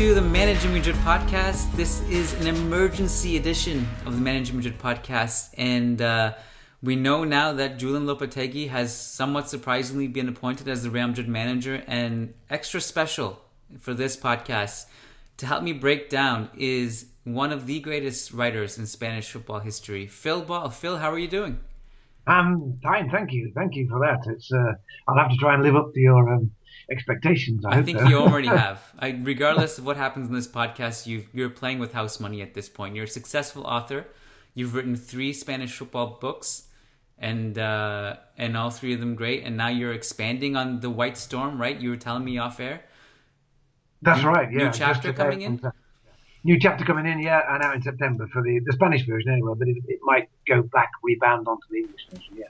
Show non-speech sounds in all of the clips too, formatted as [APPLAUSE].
To the Managing Madrid podcast. This is an emergency edition of the Managing Madrid podcast, and uh, we know now that Julen Lopetegui has somewhat surprisingly been appointed as the Real Madrid manager. And extra special for this podcast to help me break down is one of the greatest writers in Spanish football history, Phil Ball. Phil, how are you doing? Um, fine, thank you, thank you for that. It's uh, I'll have to try and live up to your um, expectations. I, I think so. you already [LAUGHS] have. I, regardless of what happens in this podcast, you you're playing with house money at this point. You're a successful author. You've written three Spanish football books, and uh, and all three of them great. And now you're expanding on the White Storm, right? You were telling me off air. That's new, right. Yeah, new chapter coming in. New chapter coming in, yeah, and out in September for the, the Spanish version anyway, but it, it might go back, rebound onto the English version, yeah.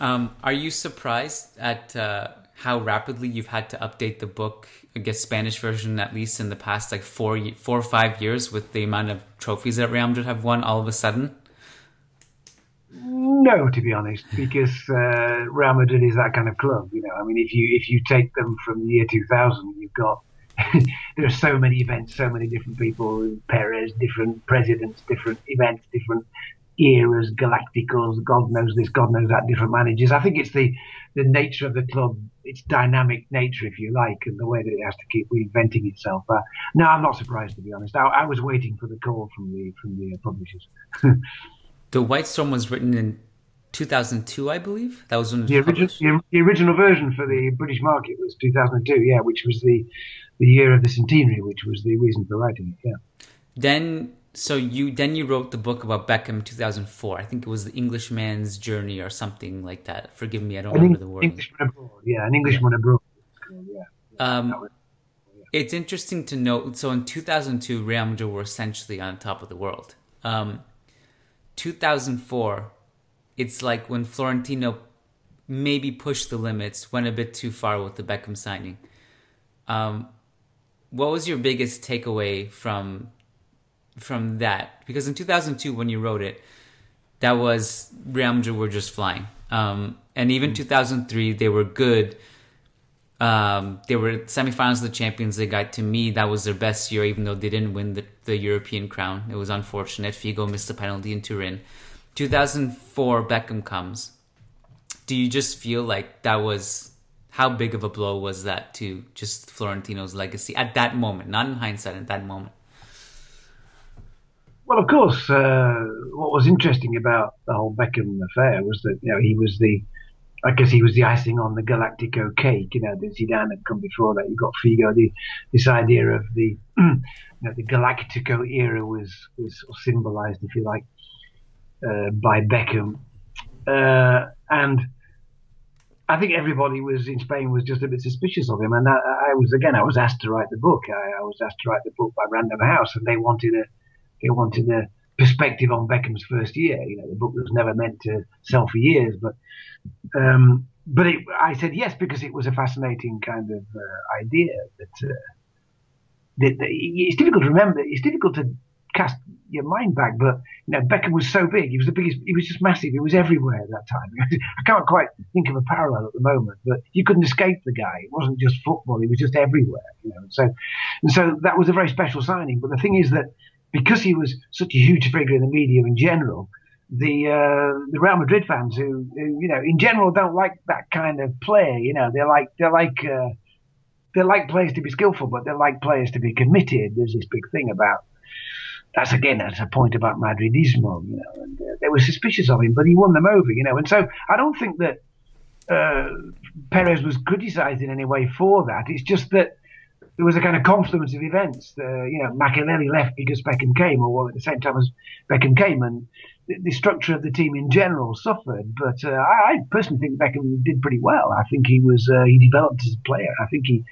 Um, are you surprised at uh, how rapidly you've had to update the book, I guess Spanish version at least in the past like four four or five years with the amount of trophies that Real Madrid have won all of a sudden? No, to be honest, because uh, Real Madrid is that kind of club. You know, I mean, if you if you take them from the year 2000, you've got [LAUGHS] there are so many events, so many different people, Perez, different presidents, different events, different eras, Galacticos, God knows this, God knows that, different managers. I think it's the the nature of the club, its dynamic nature, if you like, and the way that it has to keep reinventing itself. Uh, no, I'm not surprised to be honest. I, I, was waiting for the call from the from the publishers. [LAUGHS] the White Storm was written in 2002, I believe. That was when the original the, the, original version for the British market was 2002. Yeah, which was the the year of the centenary, which was the reason for writing it. Yeah. Then so you then you wrote the book about Beckham 2004. I think it was the Englishman's Journey or something like that. Forgive me, I don't an remember the word. Englishman abroad, yeah, an Englishman yeah. abroad. Yeah. Um, it's interesting to note. So in 2002, Real Madrid were essentially on top of the world. Um, 2004, it's like when Florentino maybe pushed the limits, went a bit too far with the Beckham signing. Um, what was your biggest takeaway from from that because in 2002 when you wrote it, that was Real Madrid were just flying, um, and even mm. 2003 they were good. Um, they were semifinals of the Champions League. Guy to me, that was their best year, even though they didn't win the, the European crown. It was unfortunate. Figo missed the penalty in Turin. 2004, Beckham comes. Do you just feel like that was how big of a blow was that to just Florentino's legacy at that moment, not in hindsight, at that moment? Well, of course, uh, what was interesting about the whole Beckham affair was that you know he was the, I guess he was the icing on the Galactico cake. You know, the Zidane had come before that. You got Figo. The this idea of the, [CLEARS THROAT] you know, the Galactico era was was symbolised, if you like, uh, by Beckham, uh, and. I think everybody was in Spain was just a bit suspicious of him, and I, I was again I was asked to write the book. I, I was asked to write the book by Random House, and they wanted a they wanted a perspective on Beckham's first year. You know, the book was never meant to sell for years, but um, but it, I said yes because it was a fascinating kind of uh, idea that, uh, that, that, it's difficult to remember. It's difficult to cast your mind back, but you know, Beckham was so big. He was the biggest. He was just massive. He was everywhere at that time. [LAUGHS] I can't quite think of a parallel at the moment, but you couldn't escape the guy. It wasn't just football. He was just everywhere. You know, so and so that was a very special signing. But the thing is that because he was such a huge figure in the media in general, the uh, the Real Madrid fans who, who, you know, in general don't like that kind of play. You know, they like they like uh, they like players to be skillful, but they like players to be committed. There's this big thing about that's again that's a point about Madridismo. You know, and uh, they were suspicious of him, but he won them over. You know, and so I don't think that uh, Perez was criticised in any way for that. It's just that there was a kind of confluence of events. The, you know, Makelele left because Beckham came, or at the same time as Beckham came, and the, the structure of the team in general suffered. But uh, I, I, personally think Beckham did pretty well. I think he was uh, he developed as a player. I think he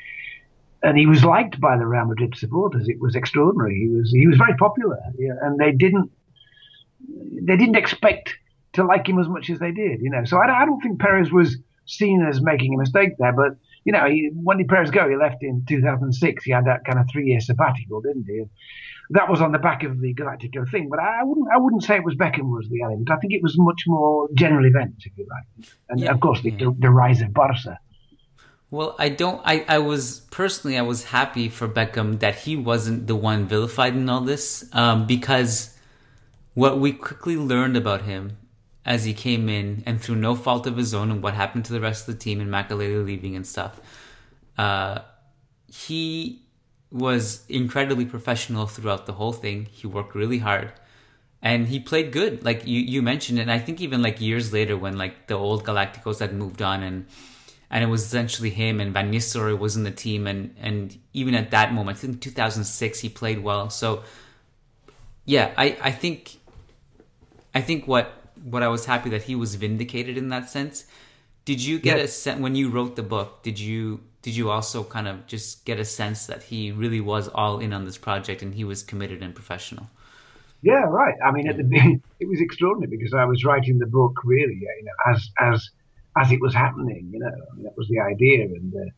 and he was liked by the Real Madrid supporters. It was extraordinary. He was he was very popular, yeah, and they didn't they didn't expect to like him as much as they did. You know, so I, I don't think Perez was seen as making a mistake there, but you know, he, when did Perez go? He left in 2006. He had that kind of three-year sabbatical, didn't he? that was on the back of the Galactico thing. But I wouldn't, I wouldn't say it was Beckham was the element. I think it was much more general events, if you like, and yeah, of course the, yeah. the rise of Barca. Well, I don't. I, I was personally, I was happy for Beckham that he wasn't the one vilified in all this, um, because what we quickly learned about him as he came in and through no fault of his own and what happened to the rest of the team and Makelele leaving and stuff. Uh, he was incredibly professional throughout the whole thing. He worked really hard and he played good. Like you, you mentioned, and I think even like years later when like the old Galacticos had moved on and and it was essentially him and Van Nistelrooy was in the team and and even at that moment, I think 2006 he played well. So yeah, I I think I think what what I was happy that he was vindicated in that sense. Did you get yeah. a sense when you wrote the book? Did you did you also kind of just get a sense that he really was all in on this project and he was committed and professional? Yeah, right. I mean, at the it was extraordinary because I was writing the book really, you know, as as as it was happening. You know, I mean, that was the idea, and uh,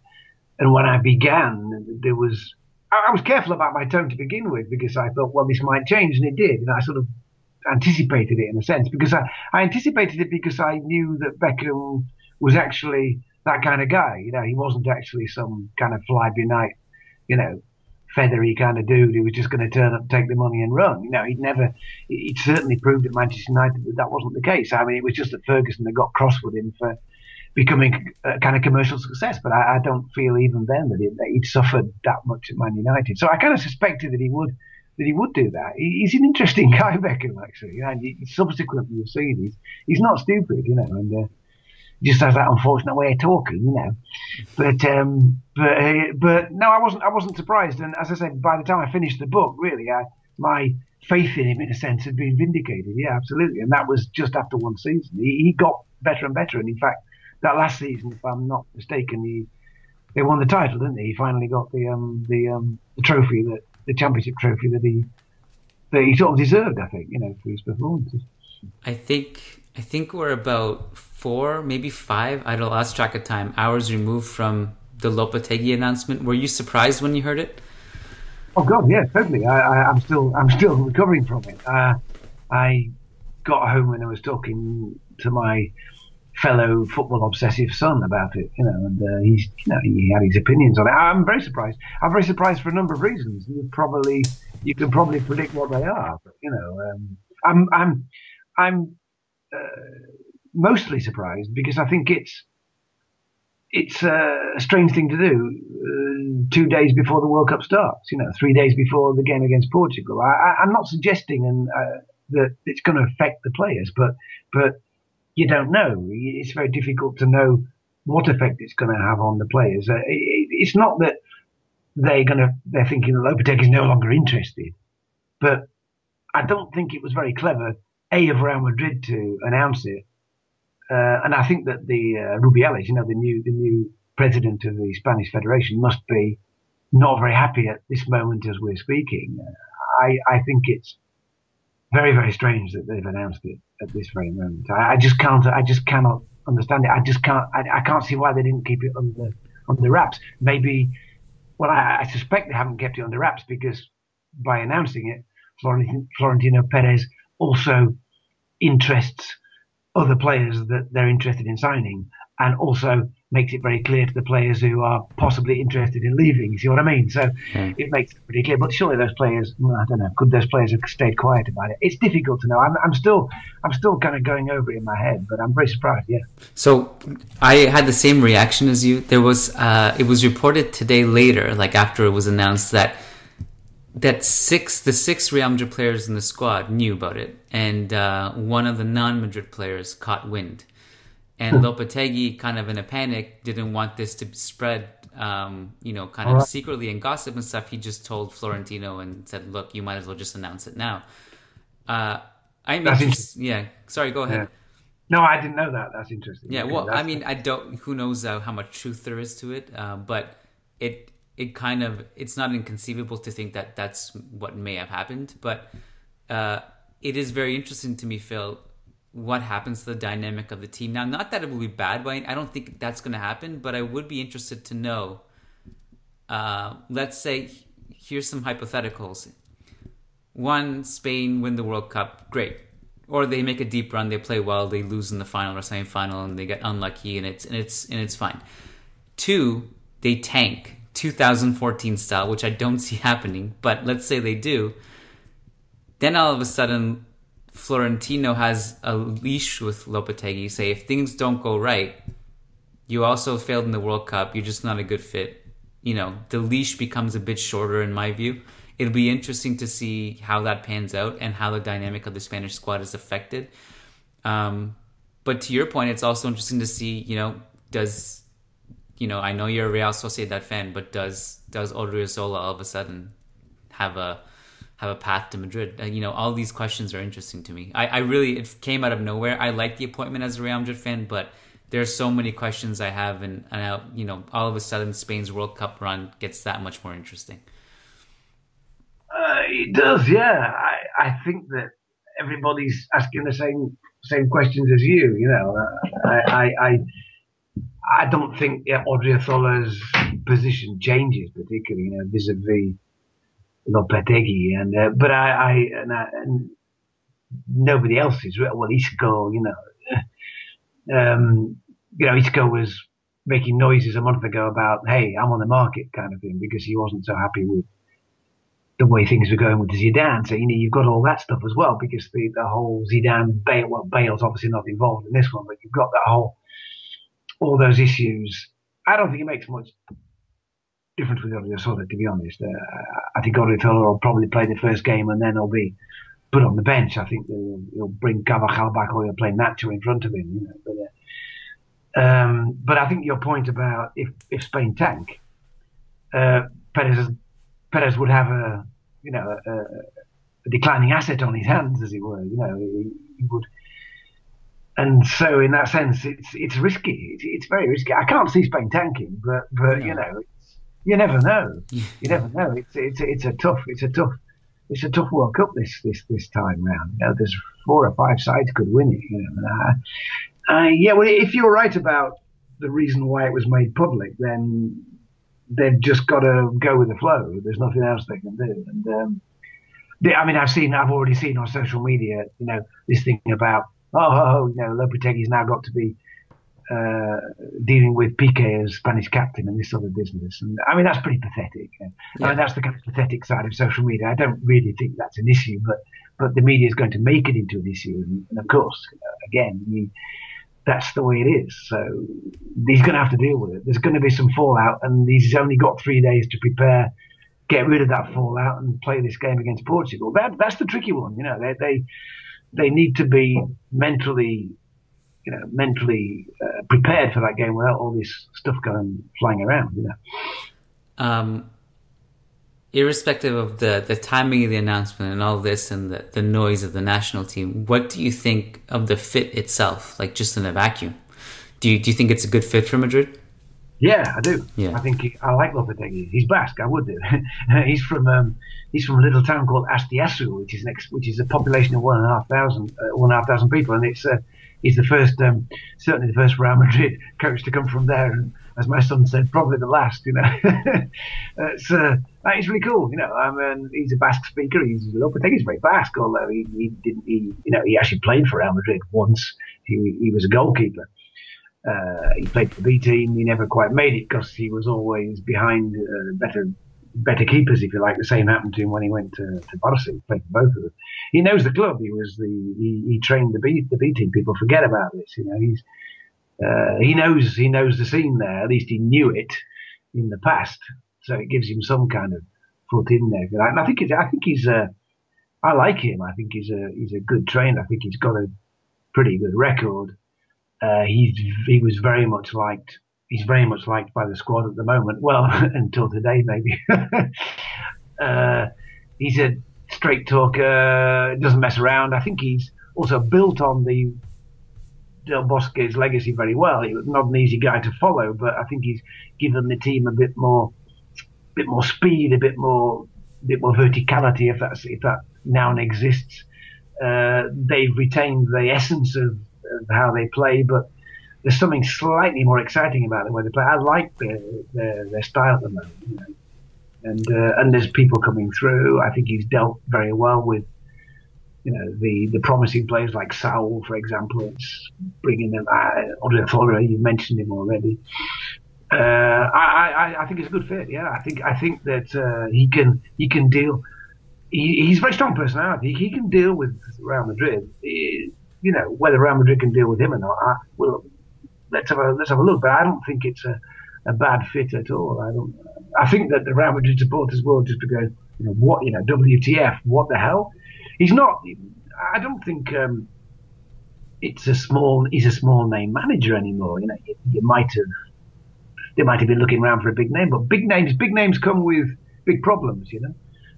and when I began, there was I was careful about my tone to begin with because I thought, well, this might change, and it did. And I sort of anticipated it in a sense because I, I anticipated it because I knew that Beckham was actually that kind of guy. You know, he wasn't actually some kind of fly by night, you know, feathery kind of dude who was just going to turn up, take the money and run. You know, he'd never, he'd certainly proved at Manchester United that that wasn't the case. I mean, it was just that Ferguson had got cross with him for becoming a kind of commercial success, but I, I don't feel even then that, that he'd suffered that much at Man United. So I kind of suspected that he would that he would do that. He, he's an interesting [LAUGHS] guy, Beckham, actually. And subsequently you've seen he's he's not stupid, you know, and uh, just has that unfortunate way of talking, you know. But um, but uh, but no, I wasn't I wasn't surprised. And as I said, by the time I finished the book, really, I, my faith in him, in a sense, had been vindicated. Yeah, absolutely. And that was just after one season. He, he got better and better. And in fact, that last season, if I'm not mistaken, he they won the title, didn't he? He finally got the um, the um, the trophy that the championship trophy that he that he sort of deserved. I think you know for his performances. I think I think we're about four, maybe five. I lost track of time. Hours removed from the Lopetegui announcement. Were you surprised when you heard it? Oh God, yeah, totally. I, am still I'm still recovering from it. Uh, I got home and I was talking to my fellow football obsessive son about it, you know, and uh, he's, you know, he had his opinions on it. I'm very surprised. I'm very surprised for a number of reasons. You probably, you can probably predict what they are, but you know, um, I'm, I'm, I'm uh, mostly surprised because I think it's, it's a strange thing to do uh, two days before the World Cup starts. You know, three days before the game against Portugal. I, am not suggesting and uh, that it's going to affect the players, but but you don't know. It's very difficult to know what effect it's going to have on the players. Uh, it, it's not that they're going to they're thinking that Lopetegui is no longer interested, but I don't think it was very clever a of Real Madrid to announce it, uh, and I think that the uh, Rubiales, you know, the new the new president of the Spanish Federation, must be not very happy at this moment as we're speaking. Uh, I I think it's very very strange that they've announced it at this very moment. I, I just can't. I just cannot understand it. I just can't. I, I, can't see why they didn't keep it under under wraps. Maybe. Well, I, I suspect they haven't kept it under wraps because by announcing it, Florentino, Florentino Perez also interests other players that they're interested in signing, and also makes it very clear to the players who are possibly interested in leaving. You see what I mean? So yeah. it makes it pretty clear. But surely those players, I don't know, could those players have stayed quiet about it? It's difficult to know. I'm, I'm still, I'm still kind of going over it in my head, but I'm very surprised. Yeah. So I had the same reaction as you. There was, uh, it was reported today later, like after it was announced that that six the six Real Madrid players in the squad knew about it, and uh, one of the non-Madrid players caught wind. And hmm. Lopetegui, kind of in a panic, didn't want this to spread, um, you know, kind of right. secretly and gossip and stuff. He just told Florentino and said, "Look, you might as well just announce it now." Uh, I'm interested. Yeah, sorry, go ahead. Yeah. No, I didn't know that. That's interesting. Yeah, well, I mean, I don't. Who knows uh, how much truth there is to it? Uh, but it it kind of it's not inconceivable to think that that's what may have happened. But uh, it is very interesting to me, Phil, what happens to the dynamic of the team. Now, not that it will be bad, but I don't think that's going to happen. But I would be interested to know. Uh, let's say, here's some hypotheticals. One, Spain win the World Cup, great. Or they make a deep run, they play well, they lose in the final or semi-final, and they get unlucky, and it's and it's and it's fine. Two, they tank 2014 style, which I don't [LAUGHS] see happening. But let's say they do. Then all of a sudden, Florentino has a leash with Lopetegui. Say if things don't go right, you also failed in the World Cup. You're just not a good fit. You know, the leash becomes a bit shorter in my view. It'll be interesting to see how that pans out and how the dynamic of the Spanish squad is affected. Um, but to your point, it's also interesting to see. You know, does you know? I know you're a Real Sociedad fan, but does does Odriozola all of a sudden have a have a path to Madrid? Uh, you know, all these questions are interesting to me. I, I really, it came out of nowhere. I like the appointment as a Real Madrid fan, but there's so many questions I have, and, and I, you know, all of a sudden Spain's World Cup run gets that much more interesting. Uh, it does, yeah. I, I think that everybody's asking the same same questions as you. You know, uh, I, I, I, I don't think yeah, Odriozola's position changes particularly. You know, vis-a-vis Lopetegui, and uh, but I, I, and I and nobody else is well. Isco, you know, [LAUGHS] um, you know, Isco was making noises a month ago about, hey, I'm on the market kind of thing because he wasn't so happy with the way things were going with Zidane. So you know, you've got all that stuff as well because the the whole Zidane Bale, well, Bale's obviously not involved in this one, but you've got that whole all those issues. I don't think it makes much different with Odriozola, to be honest. Uh, I think Odriozola will probably play the first game and then he'll be put on the bench. I think he'll, he'll bring Carvajal back or he'll play Nacho in front of him. You know, but, uh, um, but I think your point about if, if Spain tank, uh, Perez, Perez would have a you know a, a, declining asset on his hands, as it were. You know, he, he would and so in that sense, it's it's risky. It's, it's, very risky. I can't see Spain tanking, but but no. you know, you never know. You never know. It's it's it's a tough it's a tough it's a tough World Cup this this this time round. You know, there's four or five sides could win it. You know, uh, uh, yeah. Well, if you're right about the reason why it was made public, then they've just got to go with the flow. There's nothing else they can do. And um, they, I mean, I've seen, I've already seen on social media, you know, this thing about, oh, oh, oh you know, Lopetegui's now got to be uh, dealing with Piqué as Spanish captain and this sort of business. And I mean, that's pretty pathetic. Yeah. I mean, that's the kind of pathetic side of social media. I don't really think that's an issue, but but the media is going to make it into an issue. And, and of course, again, you, that's the way it is. So he's going to have to deal with it. There's going to be some fallout, and he's only got three days to prepare, get rid of that fallout, and play this game against Portugal. That that's the tricky one. You know, they they they need to be mentally you know, mentally uh, prepared for that game without all this stuff going flying around. You know. Um, irrespective of the the timing of the announcement and all this and the, the noise of the national team, what do you think of the fit itself? Like just in a vacuum, do you do you think it's a good fit for Madrid? Yeah, I do. Yeah. I think he, I like Lopetegui. He's Basque. I would do. [LAUGHS] he's from um, he's from a little town called Asteasu, which is next, which is a population of one and a half thousand, uh, one and a half thousand people, and it's uh, he's the first, um, certainly the first Real Madrid [LAUGHS] coach to come from there. And as my son said, probably the last, you know. [LAUGHS] it's, uh, it's really cool, you know. I mean, he's a Basque speaker. He's Lopetegui's very Basque, although he, he didn't, he, you know, he actually played for Real Madrid once. He, he was a goalkeeper. Uh, he played for the B team. He never quite made it because he was always behind uh, better better keepers, if you like. The same happened to him when he went to, to Barca. He played for both of them. He knows the club. He was the he, he trained the B the B team. People forget about this. You know, he's uh, he knows he knows the scene there. At least he knew it in the past, so it gives him some kind of foot in there. And I think I think he's a, I like him. I think he's a he's a good trainer. I think he's got a pretty good record. Uh, he's he was very much liked. He's very much liked by the squad at the moment. [LAUGHS] Well, until today, maybe. [LAUGHS] uh, he's a straight talker. Doesn't mess around. I think he's also built on the Del Bosque's legacy very well. He was not an easy guy to follow, but I think he's given the team a bit more, bit more speed, a bit more, bit more verticality, if that's if that noun exists. Uh, they've retained the essence of, of, how they play, but there's something slightly more exciting about the way they play. I like their their, their style at the moment, you know. and uh, and there's people coming through. I think he's dealt very well with you know, the, the promising players like Saul, for example, it's bringing them, uh, Odriozola, you mentioned him already. Uh, I, I, I think it's a good fit. Yeah, I think I think that uh, he can he can deal. He, he's a very strong personality. He can deal with Real Madrid. He, you know whether Real Madrid can deal with him or not. I, well, let's have a let's have a look. But I don't think it's a, a bad fit at all. I don't. I think that the Real Madrid supporters will just going, you know, what you know, WTF? What the hell? he's not. I don't think um, it's a small. He's a small name manager anymore. You know, you, you, might have. They might have been looking around for a big name, but big names, big names come with big problems. You know,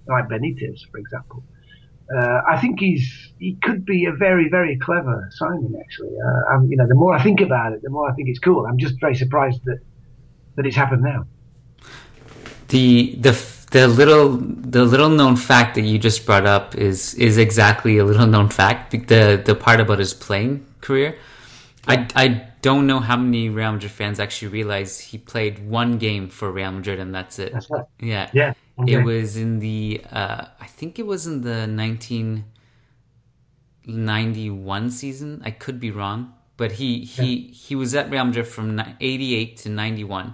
like Benitez, for example. Uh, I think he's he could be a very very clever signing. Actually, uh, you know, the more I think about it, the more I think it's cool. I'm just very surprised that that it's happened now. The the the little the little known fact that you just brought up is is exactly a little known fact. The the part about his playing career. I, I don't know how many Real Madrid fans actually realize he played one game for Real Madrid and that's it. That's right. Yeah. Yeah. Okay. It was in the uh, I think it was in the 1991 season. I could be wrong, but he he yeah. he was at Real Madrid from 88 to 91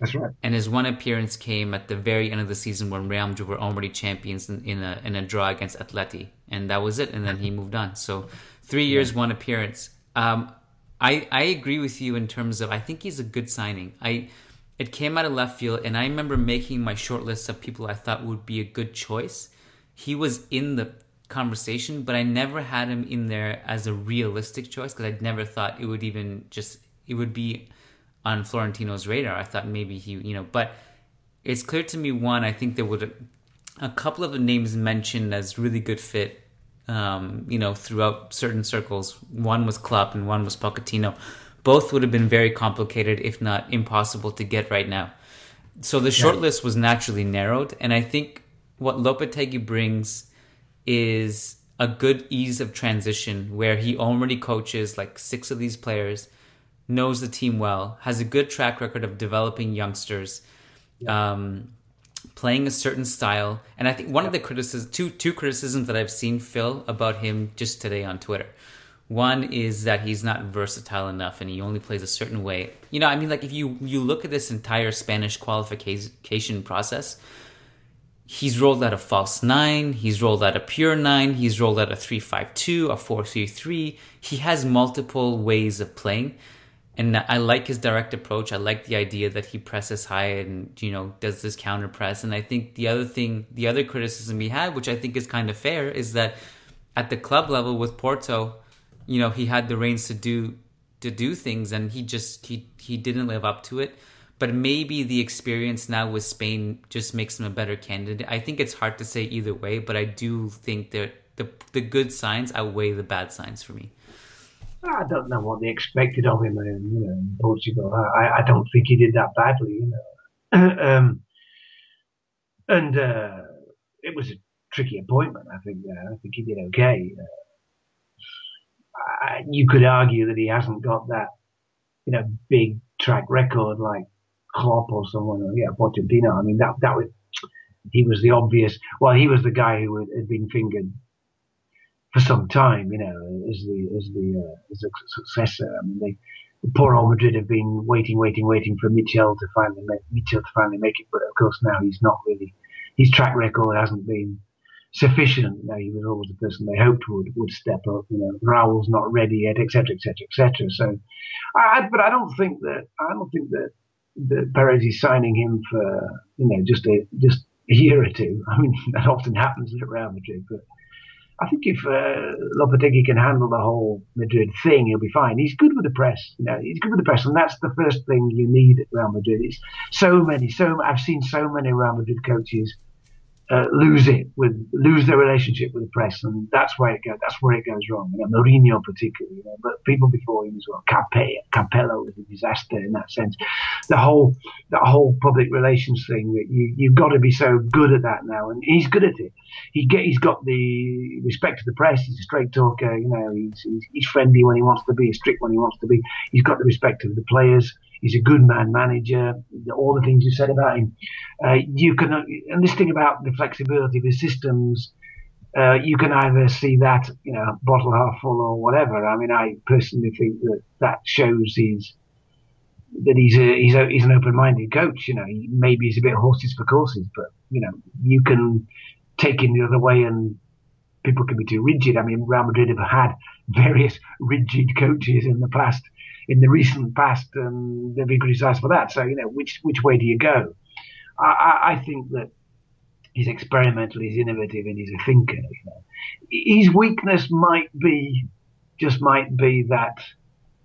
that's right. And his one appearance came at the very end of the season when Real Madrid were already champions in, in a in a draw against Atleti, and that was it. And then he moved on. So three years, yeah. one appearance. Um, I I agree with you in terms of I think he's a good signing. I it came out of left field, and I remember making my short list of people I thought would be a good choice. He was in the conversation, but I never had him in there as a realistic choice because I'd never thought it would even just it would be on Florentino's radar. I thought maybe he, you know, but it's clear to me. One, I think there would a couple of the names mentioned as really good fit. Um, you know, throughout certain circles. One was Klopp and one was Pochettino. Both would have been very complicated, if not impossible, to get right now. So the short yeah. list was naturally narrowed, and I think what Lopetegui brings is a good ease of transition where he already coaches like six of these players knows the team well, has a good track record of developing youngsters, um, playing a certain style. And I think one of the criticisms, two two criticisms that I've seen Phil about him just today on Twitter. One is that he's not versatile enough, and he only plays a certain way. You know, I mean, like if you you look at this entire Spanish qualification process, he's rolled out a false nine, he's rolled out a pure nine, he's rolled out a three five two, a four three three. He has multiple ways of playing and I like his direct approach. I like the idea that he presses high and you know does this counter press. And I think the other thing, the other criticism he had, which I think is kind of fair, is that at the club level with Porto, you know, he had the reins to do to do things, and he just he he didn't live up to it. But maybe the experience now with Spain just makes him a better candidate. I think it's hard to say either way, but I do think that the the good signs outweigh the bad signs for me. I don't know what they expected of him in, you know, in Portugal. I, I don't think he did that badly, you know. [CLEARS THROAT] um, and uh, it was a tricky appointment, I think. Uh, I think he did okay. Uh, You could argue that he hasn't got that, you know, big track record like Klopp or someone. Or, yeah, Pochettino. I mean, that that was he was the obvious. Well, he was the guy who had been fingered for some time, you know, as the as the uh, as a successor. I mean, they poor old Madrid have been waiting, waiting, waiting for Michel to finally make Michel to finally make it. But of course, now he's not really. His track record hasn't been sufficient. You know, he was always the person they hoped would would step up. You know, Raul's not ready yet, etc., etc., etc. So, I, but I don't think that I don't think that that Perez is signing him for you know just a just a year or two. [LAUGHS] I mean, that often happens at Real Madrid, but I think if uh, Lopetegui can handle the whole Madrid thing, he'll be fine. He's good with the press, you know. He's good with the press, and that's the first thing you need at Real Madrid. It's so many, so I've seen so many Real Madrid coaches uh, lose it with lose their relationship with the press, and that's where it goes. That's where it goes wrong. You know, Mourinho particularly, you know, but people before him as well. Capello, Capello was a disaster in that sense. The whole that whole public relations thing that you you've got to be so good at that now, and he's good at it. He get he's got the respect of the press. He's a straight talker. You know, he's, he's he's friendly when he wants to be, he's strict when he wants to be. He's got the respect of the players. He's a good man manager. All the things you said about him. Uh, you can, and this thing about the flexibility of his systems, uh, you can either see that, you know, bottle half full or whatever. I mean, I personally think that that shows he's, that he's a, he's a, he's an open-minded coach. You know, maybe he's a bit horses for courses, but you know, you can take him the other way and people can be too rigid. I mean, Real Madrid have had various [LAUGHS] rigid coaches in the past in the recent past, and they've been criticised for that. So you know, which which way do you go? I, I think that he's experimental, he's innovative, and he's a thinker. You know. His weakness might be just might be that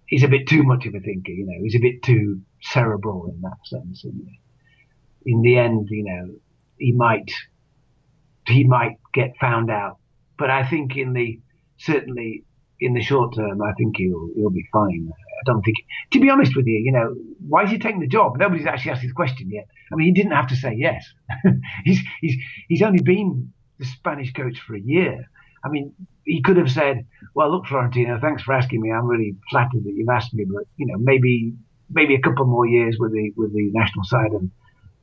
he's a bit too much of a thinker. You know, he's a bit too cerebral in that sense. And in the end, you know, he might he might get found out. But I think in the certainly in the short term, I think he'll he'll be fine. I don't think. To be honest with you, you know, why is he taking the job? Nobody's actually asked his question yet. I mean, he didn't have to say yes. [LAUGHS] he's he's he's only been the Spanish coach for a year. I mean, he could have said, "Well, look, Florentino, thanks for asking me. I'm really flattered that you've asked me, but you know, maybe maybe a couple more years with the with the national side, and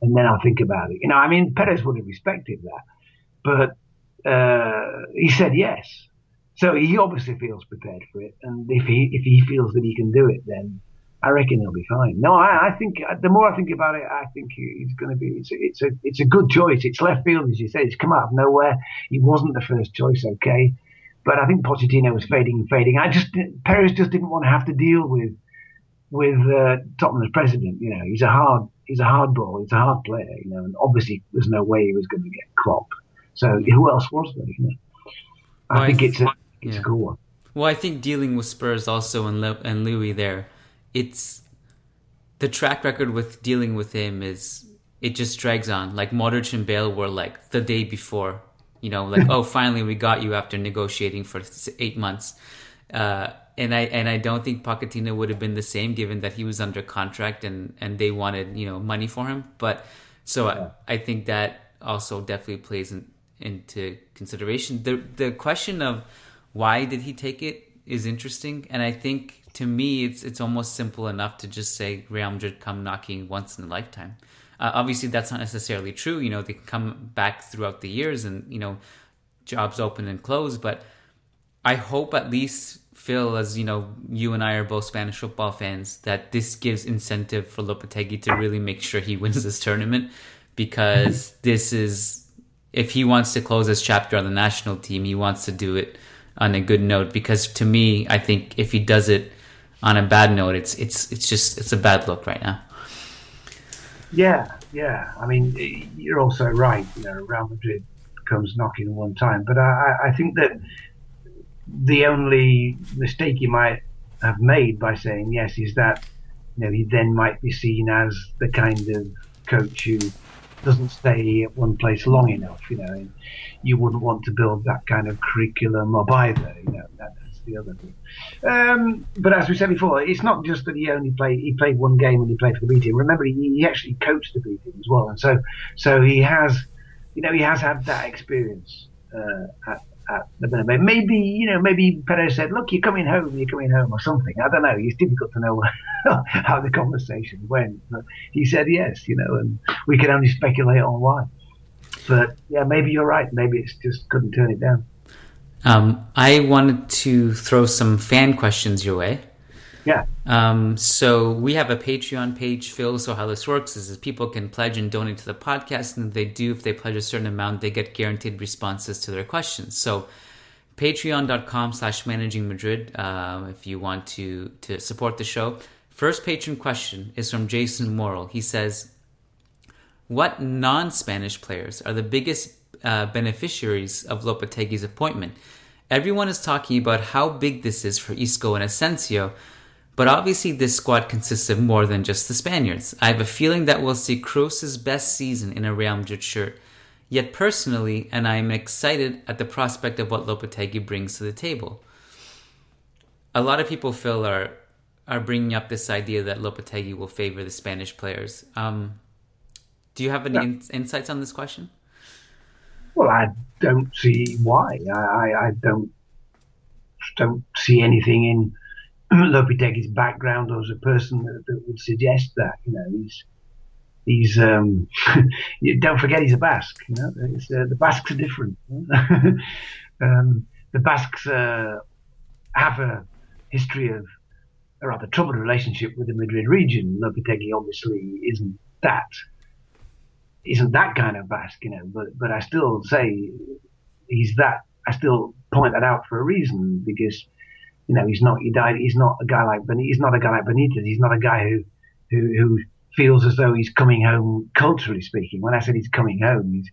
and then I'll think about it." You know, I mean, Perez would have respected that, but uh, he said yes. So he obviously feels prepared for it, and if he if he feels that he can do it, then I reckon he'll be fine. No, I, I think the more I think about it, I think he's going to be. It's a, it's a it's a good choice. It's left field, as you say. It's come out of nowhere. He wasn't the first choice, okay, but I think Pochettino was fading and fading. I just Perez just didn't want to have to deal with with uh, Tottenham's president. You know, he's a hard he's a hard ball. He's a hard player. You know, and obviously there's no way he was going to get Klopp. So who else was there? You know, I well, think it's a it's yeah. a cool one. Well, I think dealing with Spurs also and Le- and Louis there, it's the track record with dealing with him is it just drags on. Like Modric and Bale were like the day before, you know, like [LAUGHS] oh finally we got you after negotiating for eight months. Uh, and I and I don't think Pochettino would have been the same given that he was under contract and and they wanted you know money for him. But so yeah. I, I think that also definitely plays in, into consideration. The the question of why did he take it is interesting, and I think to me it's it's almost simple enough to just say Real Madrid come knocking once in a lifetime. Uh, obviously, that's not necessarily true. You know, they come back throughout the years, and you know, jobs open and close. But I hope at least Phil, as you know, you and I are both Spanish football fans, that this gives incentive for Lopetegui to really make sure he [LAUGHS] wins this tournament because this is if he wants to close his chapter on the national team, he wants to do it on a good note because to me, I think if he does it on a bad note, it's it's it's just it's a bad look right now. Yeah, yeah. I mean, you're also right. You know, Real Madrid comes knocking one time, but I, I think that the only mistake he might have made by saying yes is that you know he then might be seen as the kind of coach who doesn't stay at one place long enough. You know, you wouldn't want to build that kind of curriculum up either. You know, that's the other thing. Um, but as we said before, it's not just that he only played. He played one game when he played for the B team. Remember, he, he actually coached the B team as well, and so so he has, you know, he has had that experience uh, at, at the. Maybe you know, maybe Perez said, "Look, you're coming home. You're coming home," or something. I don't know. It's difficult to know [LAUGHS] how the conversation went, but he said yes. You know, and we can only speculate on why. But yeah, maybe you're right. Maybe it's just couldn't turn it down. Um, I wanted to throw some fan questions your way. Yeah. Um, so we have a Patreon page, Phil. So how this works is, people can pledge and donate to the podcast, and they do. If they pledge a certain amount, they get guaranteed responses to their questions. So patreon.com slash managing Madrid uh, if you want to to support the show. First patron question is from Jason Morrill. He says, "What non-Spanish players are the biggest uh, beneficiaries of Lopetegui's appointment?" Everyone is talking about how big this is for Isco and Asensio but obviously, this squad consists of more than just the Spaniards. I have a feeling that we'll see Kroos's best season in a Real Madrid shirt. Yet personally, and I am excited at the prospect of what Lopetegui brings to the table. A lot of people, Phil, are are bringing up this idea that Lopetegui will favor the Spanish players. Um, do you have any yeah. in- insights on this question? Well, I don't see why. I, I, I don't don't see anything in [CLEARS THROAT] Lopetegui's background or as a person that, that, would suggest that. You know, he's he's um, [LAUGHS] don't forget he's a Basque. You know, uh, the Basques are different. [LAUGHS] um, the Basques uh, have a history of a rather troubled relationship with the Madrid region. Lopetegui obviously isn't that isn't that kind of Basque, you know. But but I still say he's that. I still point that out for a reason because you know, he's not he died. He's not a guy like Benitez. He's not a guy like Benitez. He's not a guy who who who feels as though he's coming home culturally speaking. When I said he's coming home, he's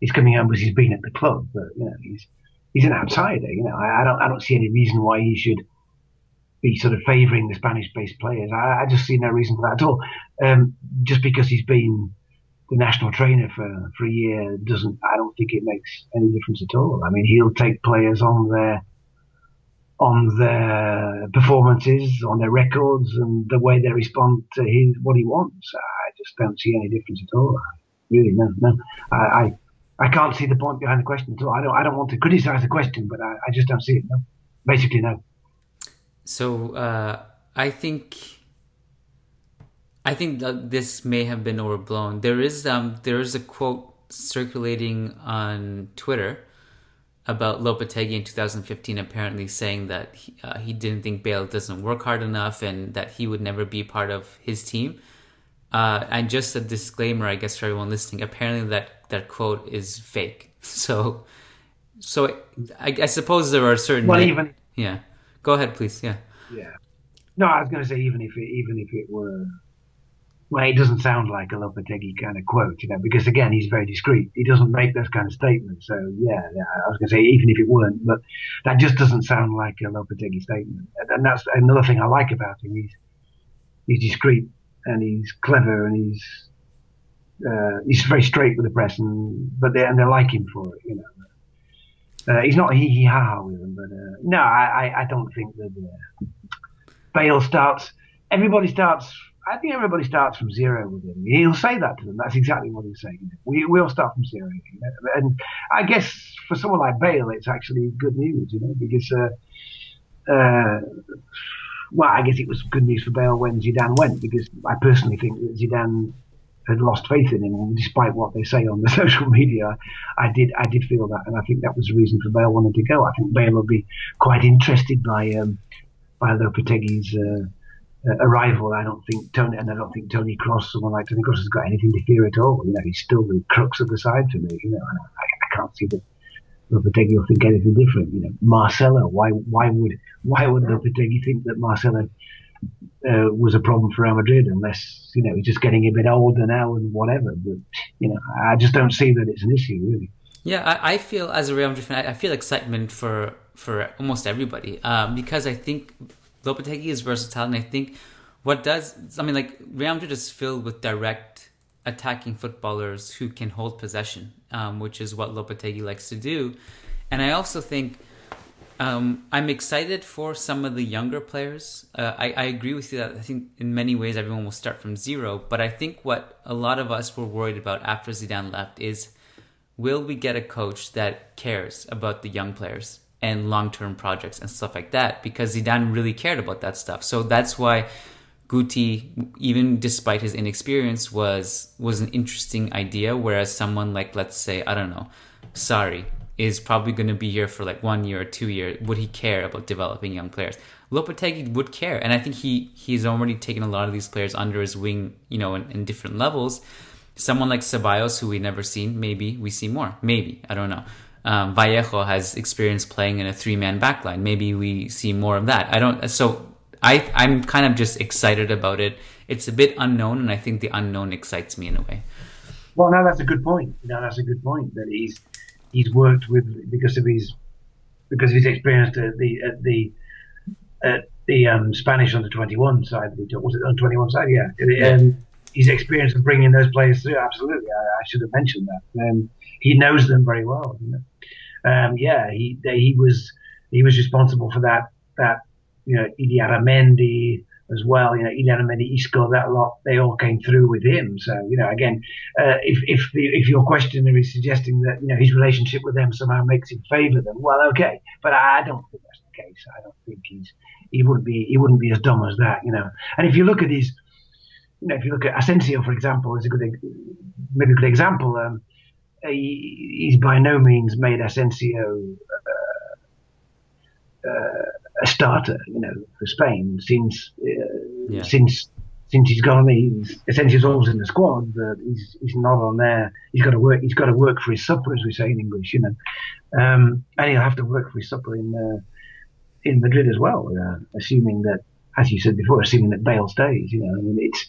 he's coming home because he's been at the club. But you know, he's he's an outsider. You know, I, I don't I don't see any reason why he should be sort of favouring the Spanish-based players. I, I, just see no reason for that at all. Um, just because he's been the national trainer for, for a year doesn't. I don't think it makes any difference at all. I mean, he'll take players on their on their performances, on their records, and the way they respond to his what he wants. I just don't see any difference at all. Really, no, no. I, I, I can't see the point behind the question at all. I don't, I don't want to criticise the question, but I, I just don't see it. No, basically, no. So uh, I think. I think that this may have been overblown. There is um there is a quote circulating on Twitter about Lopetegui in 2015, apparently saying that he, uh, he, didn't think Bale doesn't work hard enough and that he would never be part of his team. Uh, and just a disclaimer, I guess, for everyone listening. Apparently, that that quote is fake. [LAUGHS] So, so I, I suppose there are certain. Well, even yeah. Go ahead, please. Yeah. Yeah. No, I was going to say even if it even if it were well, it doesn't sound like a Lopetegui kind of quote, you know, because again, he's very discreet. He doesn't make those kind of statements. So yeah, I was going to say, even if it weren't, but that just doesn't sound like a Lopetegui statement. And that's another thing I like about him. He's, he's discreet and he's clever and he's, uh, he's very straight with the press and, but they, and they like him for it, you know. Uh, he's not hee hee ha ha with them, but, uh, no, I, I, I don't think that, uh, Bale starts, everybody starts I think everybody starts from zero with him. He'll say that to them. That's exactly what he's saying. We all start from zero, and I guess for someone like Bale, it's actually good news, you know, because uh, uh, well, I guess it was good news for Bale when Zidane went, because I personally think that Zidane had lost faith in him, despite what they say on the [LAUGHS] social media. I did I did feel that, and I think that was the reason for Bale wanting to go. I think Bale will be quite interested by um, by Lopetegui's. Uh, uh, arrival, I don't think Tony, and I don't think Tony Kroos, someone like Tony Kroos, has got anything to fear at all. You know, he's still the crux of the side for me. You know, and I, I can't see that Lopetegui will think anything different. You know, Marcelo, why, why would, why would Lopetegui think that Marcelo uh, was a problem for Real Madrid unless you know he's just getting a bit older now and whatever. But you know, I just don't see that it's an issue really. Yeah, I, I feel as a Real Madrid fan, I, I feel excitement for for almost everybody um, because I think Lopetegui is versatile, and I think what does I mean, like Real Madrid is filled with direct attacking footballers who can hold possession, um, which is what Lopetegui likes to do. And I also think um, I'm excited for some of the younger players. Uh, I, I, agree with you that I think in many ways everyone will start from zero. But I think what a lot of us were worried about after Zidane left is will we get a coach that cares about the young players? And long term projects and stuff like that because Zidane really cared about that stuff. So that's why Guti, even despite his inexperience, was was an interesting idea. Whereas someone like, let's say, I don't know, Sarri is probably going to be here for like one year or two years. Would he care about developing young players? Lopetegui would care, and I think he he's already taken a lot of these players under his wing, you know, in, in different levels. Someone like Ceballos, who we've never seen, maybe we see more. Maybe I don't know. Um, Vallejo has experience playing in a three man backline. Maybe we see more of that. I don't. So I I'm kind of just excited about it. It's a bit unknown, and I think the unknown excites me in a way. Well, no, that's a good point. No, that's a good point that he's he's worked with because of his because of his experience at the at the at the um, Spanish under twenty one side. Was it under twenty one side? Yeah. yeah. Um, his experience of bringing those players through. Absolutely, I, I should have mentioned that. Um, he knows them very well. You know? um, yeah, he he was he was responsible for that that you know Illarramendi, as well. You know, Illarramendi, Isco, that lot, they all came through with him. So, you know, again, uh, if if the, if your questioner is suggesting that you know his relationship with them somehow makes him favour them, well, okay, but I don't think that's the case. I don't think he's he wouldn't be he wouldn't be as dumb as that, you know. And if you look at his, you know, if you look at Asensio, for example, is a good maybe a good example. Um, he, he's by no means made Asensio. Uh, uh, a starter, you know, for Spain since uh, yeah. since since he's gone. He's essentially always in the squad, but he's he's not on there. He's got to work. He's got to work for his supper, as we say in English, you know, um, and he'll have to work for his supper in uh, in Madrid as well, uh, assuming that, as you said before, assuming that Bale stays. You know, I mean, it's.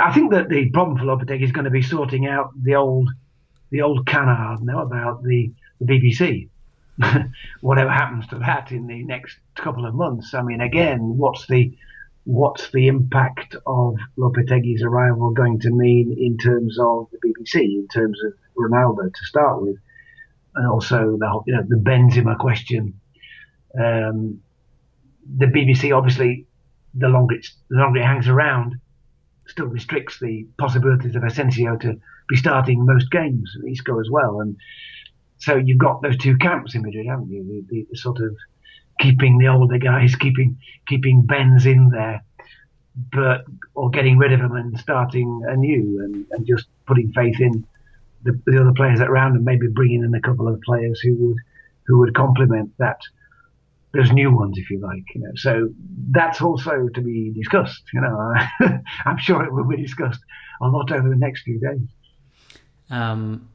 I think that the problem for Lopetegui is going to be sorting out the old the old canard now about the, the BBC [LAUGHS] whatever happens to that in the next couple of months. I mean, again, what's the what's the impact of Lopetegui's arrival going to mean in terms of the BBC, in terms of Ronaldo to start with, and also the you know, the Benzema question. Um, the BBC obviously, the longer it's, the longer it hangs around, still restricts the possibilities of Asensio to be starting most games, Isco as well, and so you've got those two camps in Madrid, haven't you? The, the, the, sort of keeping the older guys, keeping keeping Benz in there, but or getting rid of them and starting anew, and, and just putting faith in the, the other players around, and maybe bringing in a couple of players who would who would complement that those new ones, if you like. You know, so that's also to be discussed. You know, [LAUGHS] I'm sure it will be discussed a lot over the next few days. Um,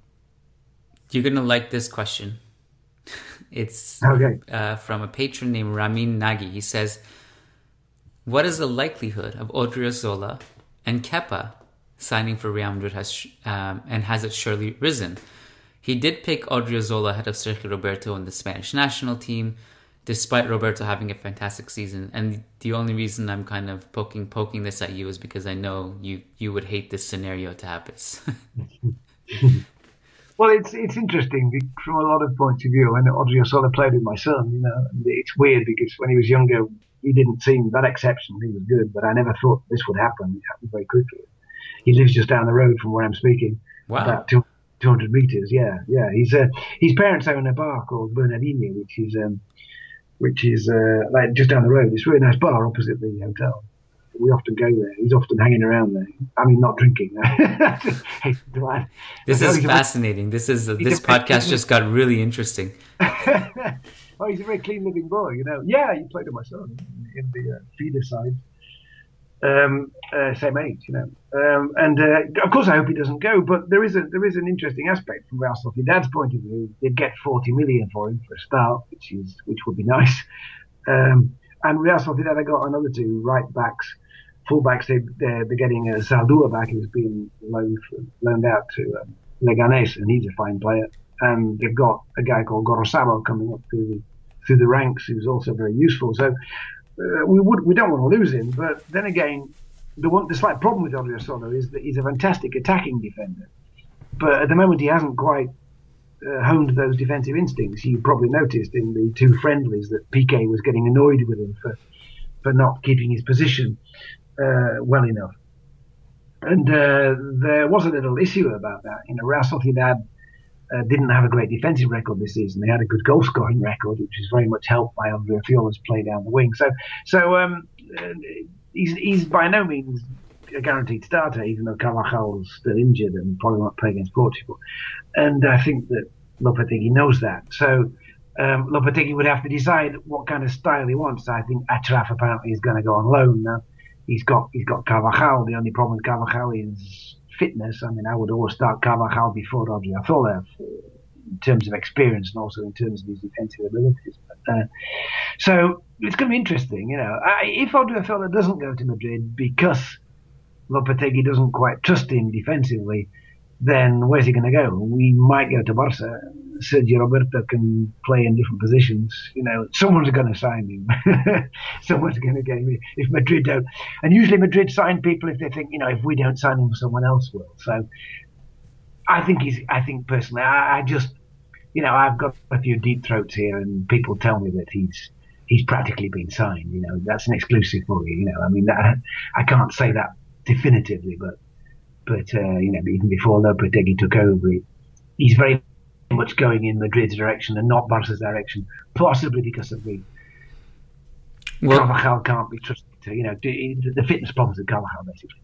you're gonna like this question. [LAUGHS] It's okay. uh, from a patron named Ramin Nagi. He says, "What is the likelihood of Odriozola and Kepa signing for Real Madrid has um, and has it surely risen?" He did pick Odriozola ahead of Sergio Roberto in the Spanish national team, despite Roberto having a fantastic season. And the only reason I'm kind of poking poking this at you is because I know you you would hate this scenario to happen. [LAUGHS] Well, it's it's interesting from a lot of points of view. And Odriozola played with my son, you know, it's weird because when he was younger, he didn't seem that exceptional. He was good, but I never thought this would happen. It happened very quickly. He lives just down the road from where I'm speaking, wow. about 200 meters. Yeah, yeah. He's uh, his parents own a bar called Bernardinho, which is um, which is uh, like just down the road. It's a really nice bar opposite the hotel we often go there. He's often hanging around there. I mean, not drinking. [LAUGHS] this is fascinating. This is this podcast just got really interesting. [LAUGHS] oh, he's a very clean living boy. You know. Yeah, he played with my son in the uh, feeder side. Um, uh, same age, you know. Um, and uh, of course, I hope he doesn't go. But there is a there is an interesting aspect from Real Sociedad's point of view. They'd get 40 million for him for a start, which is which would be nice. [LAUGHS] Um, and Real Sociedad I got another two right backs fullbacks, they, they're, they're getting a Zaldua back who's been loaned, loaned out to um, Leganes, and he's a fine player. And they've got a guy called Gorosabel coming up through the, through the ranks who's also very useful. So uh, we would we don't want to lose him, but then again, the one the slight problem with Odriozola is that he's a fantastic attacking defender, but at the moment he hasn't quite uh, honed those defensive instincts. You probably noticed in the two friendlies that Piqué was getting annoyed with him for for not keeping his position uh, well enough. And uh, there was a little issue about that. You know, Real Sociedad uh, didn't have a great defensive record this season. They had a good goal scoring record, which is very much helped by Odriozola's play down the wing. So, so um, uh, he's, he's by no means a guaranteed starter, even though Carvajal's still injured and probably won't play against Portugal. And I think that Lopetegui knows that. So um, Lopetegui would have to decide what kind of style he wants. I think Achraf apparently is going to go on loan now. He's got he's got Carvajal. The only problem with Carvajal is fitness. I mean, I would always start Carvajal before Odriozola in terms of experience and also in terms of his defensive abilities. But, uh, so it's going to be interesting. You know, I, if Odriozola doesn't go to Madrid because Lopetegui doesn't quite trust him defensively, then where's he going to go? We might go to Barca. Sergio Roberto can play in different positions. You know, someone's going to sign him. [LAUGHS] someone's going to get him if Madrid don't. And usually Madrid sign people if they think, you know, if we don't sign him, someone else will. So I think he's. I think personally, I, I just, you know, I've got a few deep throats here, and people tell me that he's he's practically been signed. You know, that's an exclusive for you. You know, I mean, that, I can't say that definitively, but but uh, you know, even before Lopetegui took over, he's very much going in Madrid's direction and not Barca's direction, possibly because of the well, Carvajal can't be trusted to, you know, the fitness problems of Carvajal, basically.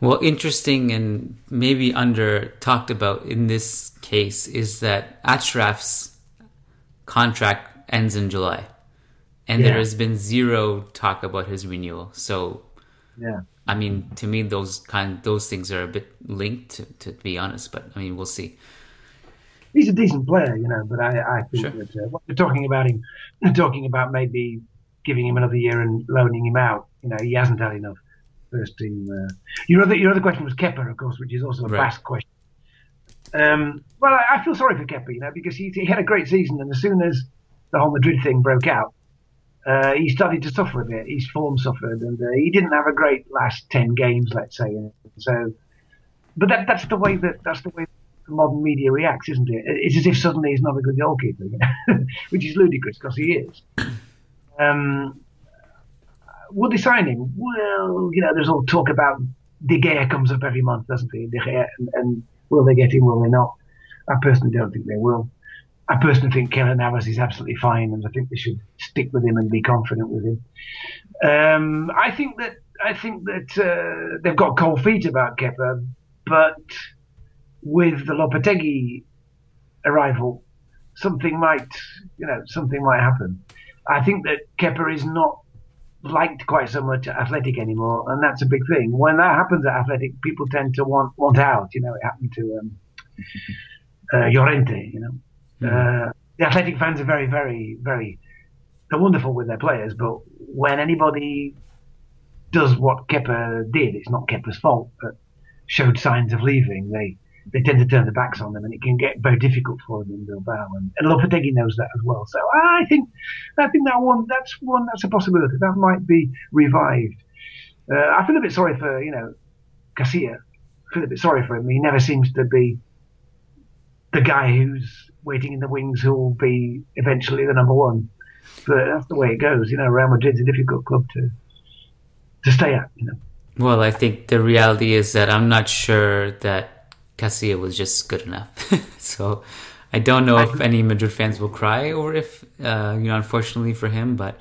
Well, interesting and maybe under talked about in this case is that Achraf's contract ends in July, and yeah. there has been zero talk about his renewal. So, yeah, I mean, to me, those kind those things are a bit linked, to, to be honest. But I mean, we'll see he's a decent player, you know. But I, I think sure. that uh, what we're talking about him, [LAUGHS] talking about maybe giving him another year and loaning him out. You know, he hasn't had enough first team. Uh, your other your other question was Kepa, of course, which is also a right. Basque question. Um, well, I, I, feel sorry for Kepa, you know, because he, he had a great season, and as soon as the whole Madrid thing broke out, uh, he started to suffer a bit. His form suffered, and uh, he didn't have a great last ten games, let's say. So, but that, that's the way that that's the way modern media reacts, isn't it? It's as if suddenly he's not a good goalkeeper, [LAUGHS] which is ludicrous because he is. Um, would they sign him? Well, you know, there's all talk about De Gea comes up every month, doesn't he? De Gea, and, and will they get him? Will they not? I personally don't think they will. I personally think Keylor Navas is absolutely fine, and I think they should stick with him and be confident with him. Um, I think that I think that uh, they've got cold feet about Kepa, but with the Lopetegui arrival, something might, you know, something might happen. I think that Kepa is not liked quite so much at Athletic anymore, and that's a big thing. When that happens at Athletic, people tend to want want out. You know, it happened to um, [LAUGHS] uh, Llorente. You know, mm-hmm. uh, the Athletic fans are very, very, very. They're wonderful with their players, but when anybody does what Kepa did, it's not Kepa's fault, but showed signs of leaving, they they tend to turn their backs on them, and it can get very difficult for them in Bilbao. And, and Lopetegui knows that as well. So I think, I think that one, that's one, that's a possibility. That might be revived. Uh, I feel a bit sorry for you know, Casilla. I feel a bit sorry for him. He never seems to be the guy who's waiting in the wings who will be eventually the number one. But that's the way it goes. You know, Real Madrid's a difficult club to to stay at. You know. Well, I think the reality is that I'm not sure that Casilla was just good enough. [LAUGHS] so I don't know if any Madrid fans will cry or if, uh, you know, unfortunately for him, but.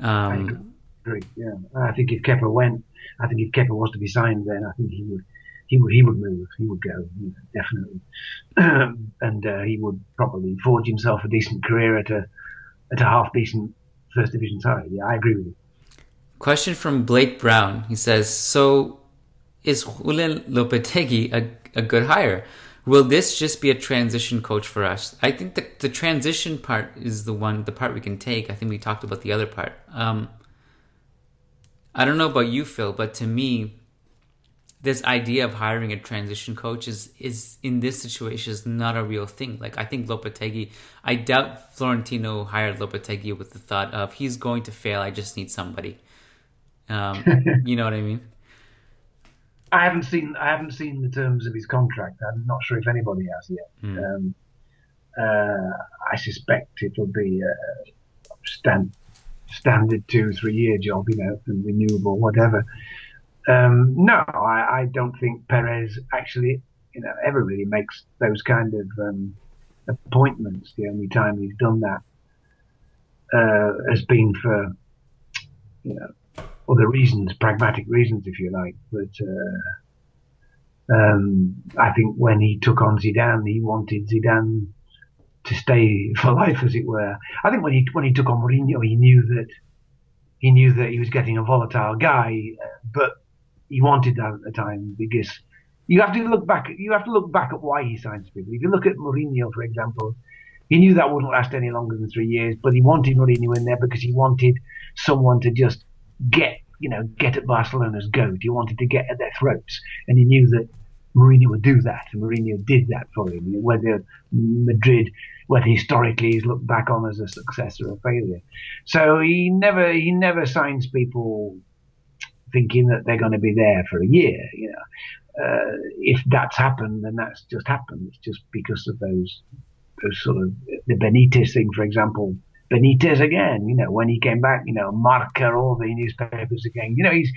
Um, I agree. Yeah, I think if Kepa went, I think if Kepa was to be signed, then I think he would, he would, he would move. He would go definitely, [CLEARS THROAT] and uh, he would probably forge himself a decent career at a at a half decent first division side. Yeah, I agree with you. Question from Blake Brown. He says, "So is Julen Lopetegui a a good hire. Will this just be a transition coach for us? I think the the transition part is the one, the part we can take. I think we talked about the other part. Um, I don't know about you, Phil, but to me, this idea of hiring a transition coach is is in this situation is not a real thing. Like I think Lopetegui, I doubt Florentino hired Lopetegui with the thought of he's going to fail. I just need somebody. Um, [LAUGHS] you know what I mean? I haven't seen I haven't seen the terms of his contract. I'm not sure if anybody has yet. Mm. Um, uh, I suspect it'll be a stand, standard two three year job, you know, and renewable, whatever. Um, no, I, I, don't think Perez actually, you know, ever really makes those kind of um, appointments. The only time he's done that uh, has been for, you know, other reasons, pragmatic reasons, if you like. But uh, um, I think when he took on Zidane, he wanted Zidane to stay [LAUGHS] for life, as it were. I think when he when he took on Mourinho, he knew that he knew that he was getting a volatile guy, but he wanted that at the time because you have to look back. You have to look back at why he signed people. If you look at Mourinho, for example, he knew that wouldn't last any longer than three years, but he wanted Mourinho in there because he wanted someone to just get, you know, get at Barcelona's goat. He wanted to get at their throats, and he knew that Mourinho would do that, and Mourinho did that for him. Whether Madrid, whether historically he's looked back on as a success or a failure, so he never he never signs people thinking that they're going to be there for a year. You know, uh, if that's happened, then that's just happened. It's just because of those those sort of the Benitez thing, for example. Benitez again, you know, when he came back, you know, Marca, all the newspapers again. You know, he's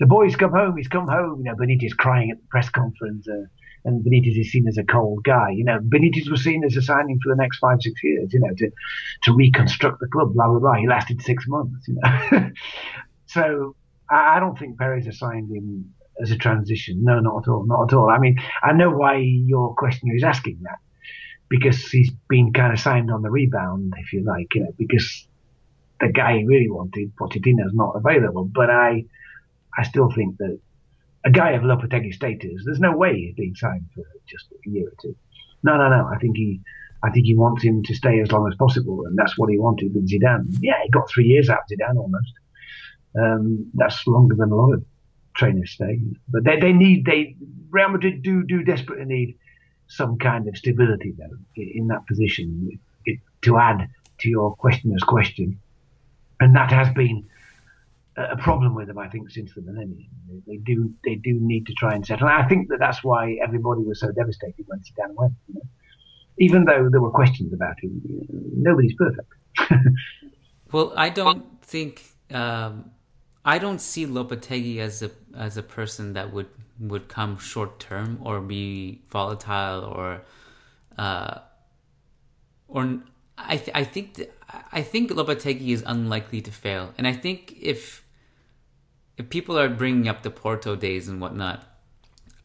the boy's come home. He's come home. You know, Benitez crying at the press conference, uh, and Benitez is seen as a cold guy. You know, Benitez was seen as a signing for the next five, six years. You know, to to reconstruct the club. Blah blah blah. He lasted six months. You know, [LAUGHS] so I, I don't think Perez has signed him as a transition. No, not at all. Not at all. I mean, I know why your questioner is asking that because he's been kind of signed on the rebound, if you like, you know, because the guy he really wanted, Pochettino, is not available. But I, I still think that a guy of Lopetegui status, there's no way he's being signed for just a year or two. No, no, no. I think he, I think he wants him to stay as long as possible, and that's what he wanted with Zidane. Yeah, he got three years out of Zidane almost. Um, that's longer than a lot of trainers stay. But they, they need they Real Madrid do do desperately need some kind of stability though in that position it, to add to your questioner's question, and that has been a problem with them, I think, since the millennium. They, they, do they do need to try and settle. And I think that that's why everybody was so devastated when Zidane went. You know? Even though there were questions about him, nobody's perfect. [LAUGHS] well, I don't think um, I don't see Lopetegui as a as a person that would would come short term or be volatile or uh, or I th- I think th- I think Lopetegui is unlikely to fail, and I think if if people are bringing up the Porto days and whatnot,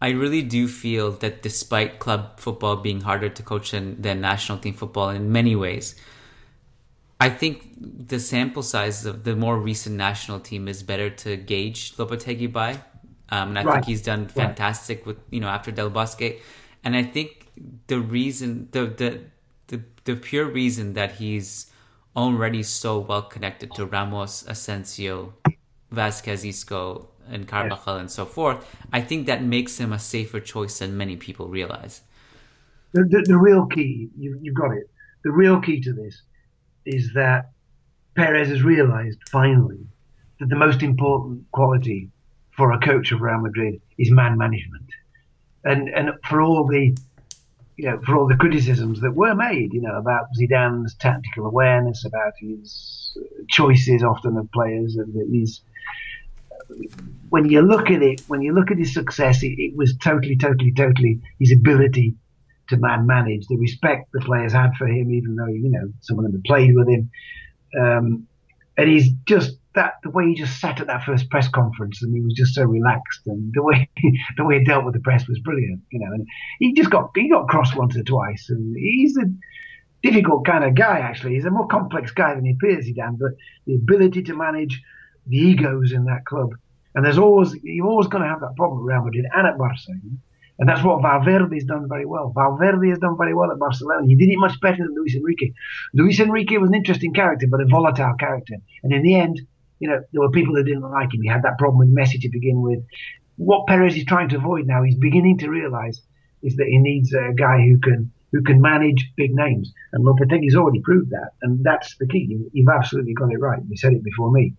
I really do feel that despite club football being harder to coach than, than national team football in many ways, I think the sample size of the more recent national team is better to gauge Lopetegui by. Um, and I right. think he's done fantastic right. with, you know, after Del Bosque. And I think the reason, the, the, the, the pure reason that he's already so well connected to Ramos, Asensio, Vázquez Isco, and Carvajal yes. and so forth, I think that makes him a safer choice than many people realize. The, the, the real key, you, you've got it. The real key to this is that Perez has realised finally that the most important quality for a coach of Real Madrid is man management, and and for all the you know for all the criticisms that were made, you know about Zidane's tactical awareness, about his choices often of players, and his when you look at it, when you look at his success, it, it was totally, totally, totally his ability to man manage, the respect the players had for him, even though you know some of them had played with him, um, and he's just that the way he just sat at that first press conference and he was just so relaxed and the way [LAUGHS] the way he dealt with the press was brilliant, you know. And he just got he got crossed once or twice, and he's a difficult kind of guy. Actually, he's a more complex guy than he appears, he Dan. But the ability to manage the egos in that club, and there's always you're always going to have that problem at Real Madrid and at Barcelona. And that's what Valverde has done very well. Valverde has done very well at Barcelona. He did it much better than Luis Enrique. Luis Enrique was an interesting character, but a volatile character. And in the end, you know, there were people who didn't like him. He had that problem with Messi to begin with. What Perez is trying to avoid now, he's beginning to realize, is that he needs a guy who can who can manage big names. And Lopetegui's already proved that. And that's the key. You've absolutely got it right. You said it before me.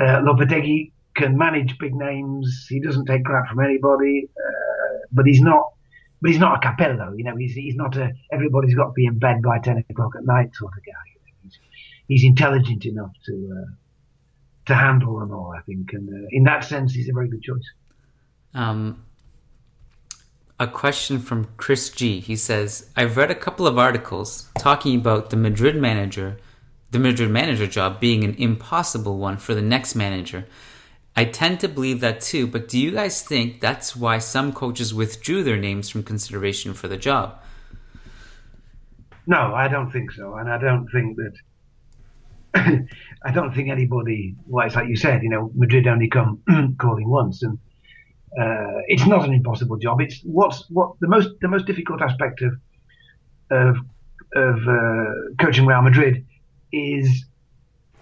Uh, Lopetegui can manage big names. He doesn't take crap from anybody. Uh, but he's not. But he's not a Capello, you know. He's he's not a. Everybody's got to be in bed by ten o'clock at night sort of guy. He's, he's intelligent enough to uh, to handle them all, I think, and uh, in that sense, he's a very good choice. Um, a question from Chris G. He says, "I've read a couple of articles talking about the Madrid manager, the Madrid manager job being an impossible one for the next manager." I tend to believe that too, but do you guys think that's why some coaches withdrew their names from consideration for the job? No, I don't think so, and I don't think that. I don't think anybody. Well, it's like you said, you know, Madrid only come [CLEARS THROAT] calling once, and uh, it's not an impossible job. It's what's what the most the most difficult aspect of of of uh, coaching Real Madrid is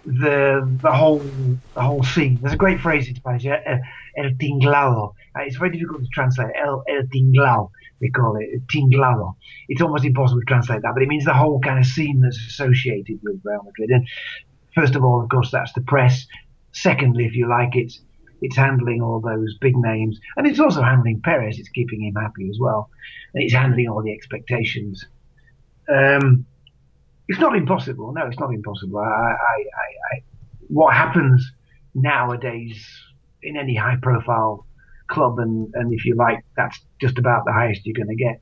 the the whole the whole scene. There's a great phrase in Spanish, el, el tinglado. Uh, it's very difficult to translate. El, el tinglado, they call it tinglado. It's almost impossible to translate that, but it means the whole kind of scene that's associated with Real Madrid. And first of all, of course, that's the press. Secondly, if you like, it's it's handling all those big names, and it's also handling Perez. It's keeping him happy as well, and it's handling all the expectations. Um, it's not impossible. No, it's not impossible. I, I, I, what happens nowadays in any high-profile club, and, and if you like, that's just about the highest you're going to get.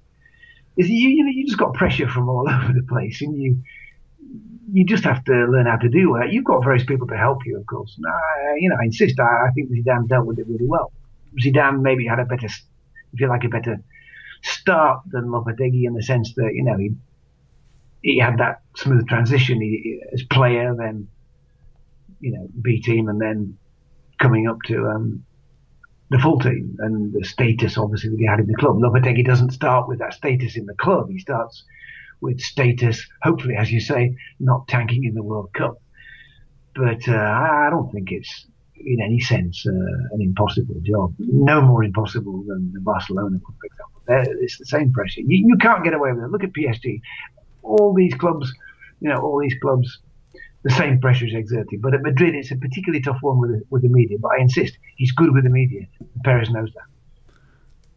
Is you you know you just got pressure from all [LAUGHS] over the place, and you you just have to learn how to do it. You've got various people to help you, of course. And I, you know, I insist. I, I think Zidane dealt with it really well. Zidane maybe had a better, if you like, a better start than Lopetegui in the sense that you know he he had that smooth transition he, as player, then you know B team, and then coming up to um, the full team and the status obviously that he had in the club. Lopetegui doesn't start with that status in the club. He starts with status, hopefully, as you say, not tanking in the World Cup. But uh, I don't think it's in any sense uh, an impossible job. No more impossible than the Barcelona, for example. They're, it's the same pressure. You, you can't get away with it. Look at PSG all these clubs, you know, all these clubs, the same pressure is exerted. But at Madrid, it's a particularly tough one with the, with the media. But I insist, he's good with the media. Perez knows that.